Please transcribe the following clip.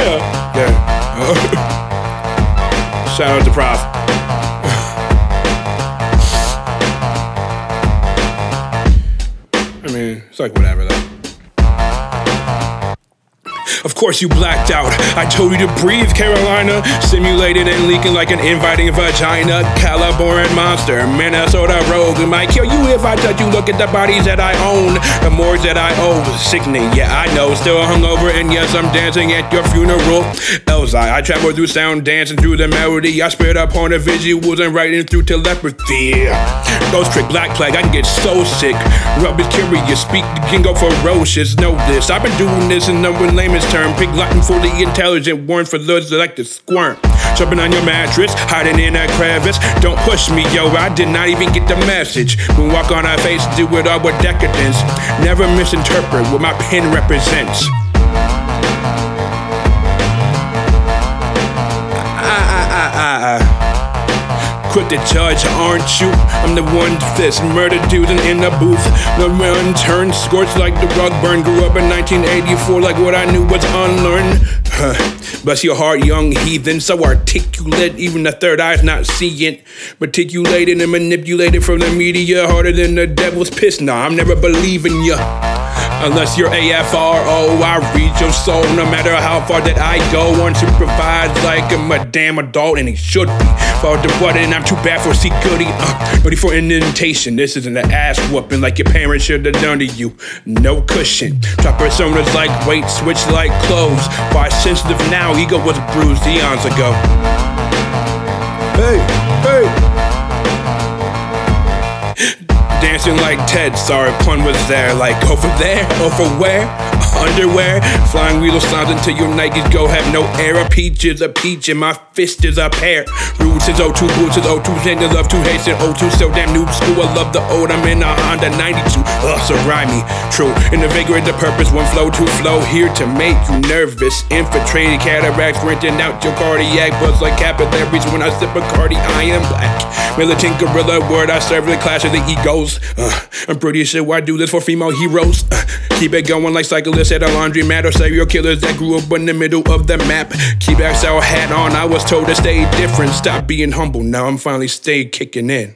yeah. Yeah. Shout out to Prof. I mean, it's like whatever though. Of course you blacked out. I told you to breathe, Carolina. Simulated and leaking like an inviting vagina. Caliborn monster, Minnesota rogue. Might kill you if I touch you. Look at the bodies that I own, the morgues that I owe. Sickening, yeah, I know. Still hungover, and yes, I'm dancing at your funeral. Elzai, I travel through sound, dancing through the melody. I spit upon the visuals and writing through telepathy. Ghost trick, black plague, I can get so sick. Rub is curious, speak, can go ferocious. Know this, I've been doing this in number layman's term. Pig for the intelligent, warn for those that like to squirm. Jumping on your mattress, hiding in a crevice. Don't push me, yo, I did not even get the message. We walk on our face, do it all with decadence. Never misinterpret what my pen represents. Quit the judge, aren't you? I'm the one fist murder dude in the booth. The run turned scorched like the rug burn. Grew up in 1984 like what I knew was unlearned. Huh. Bless your heart, young heathen. So articulate, even the third eye's not seeing. Reticulated and manipulated from the media, harder than the devil's piss. Nah, I'm never believing ya. Unless you're AFRO, I read your soul no matter how far that I go. Unsupervised like I'm a damn adult, and he should be. Fall to what, and I'm too bad for security. Uh, ready for indentation. This isn't an ass whooping like your parents should have done to you. No cushion. Drop personas like weight, switch like clothes. Why sensitive now? Ego was bruised eons ago. Hey, hey. Dancing like Ted, sorry, pun was there. Like oh, over there, oh, over where? Underwear, flying wheel signs until your Nikes go have no air. A peach is a peach, and my fist is a pear. Roots is O2, boots is O2, and love to hate it O2, so damn noob school. I love the old, I'm in a Honda 92. Ugh, so rhymey, true. Invigorate the vigor and the purpose, one flow to flow, here to make you nervous. Infiltrated cataracts, renting out your cardiac buzz like capillaries. When I sip a cardi, I am black. Militant gorilla word, I serve the clash of the egos. Uh, I'm pretty sure I do this for female heroes. Uh, keep it going like cyclists at a laundromat or serial killers that grew up in the middle of the map. Keep sour hat on, I was told to stay different. Stop being humble, now I'm finally stay kicking in.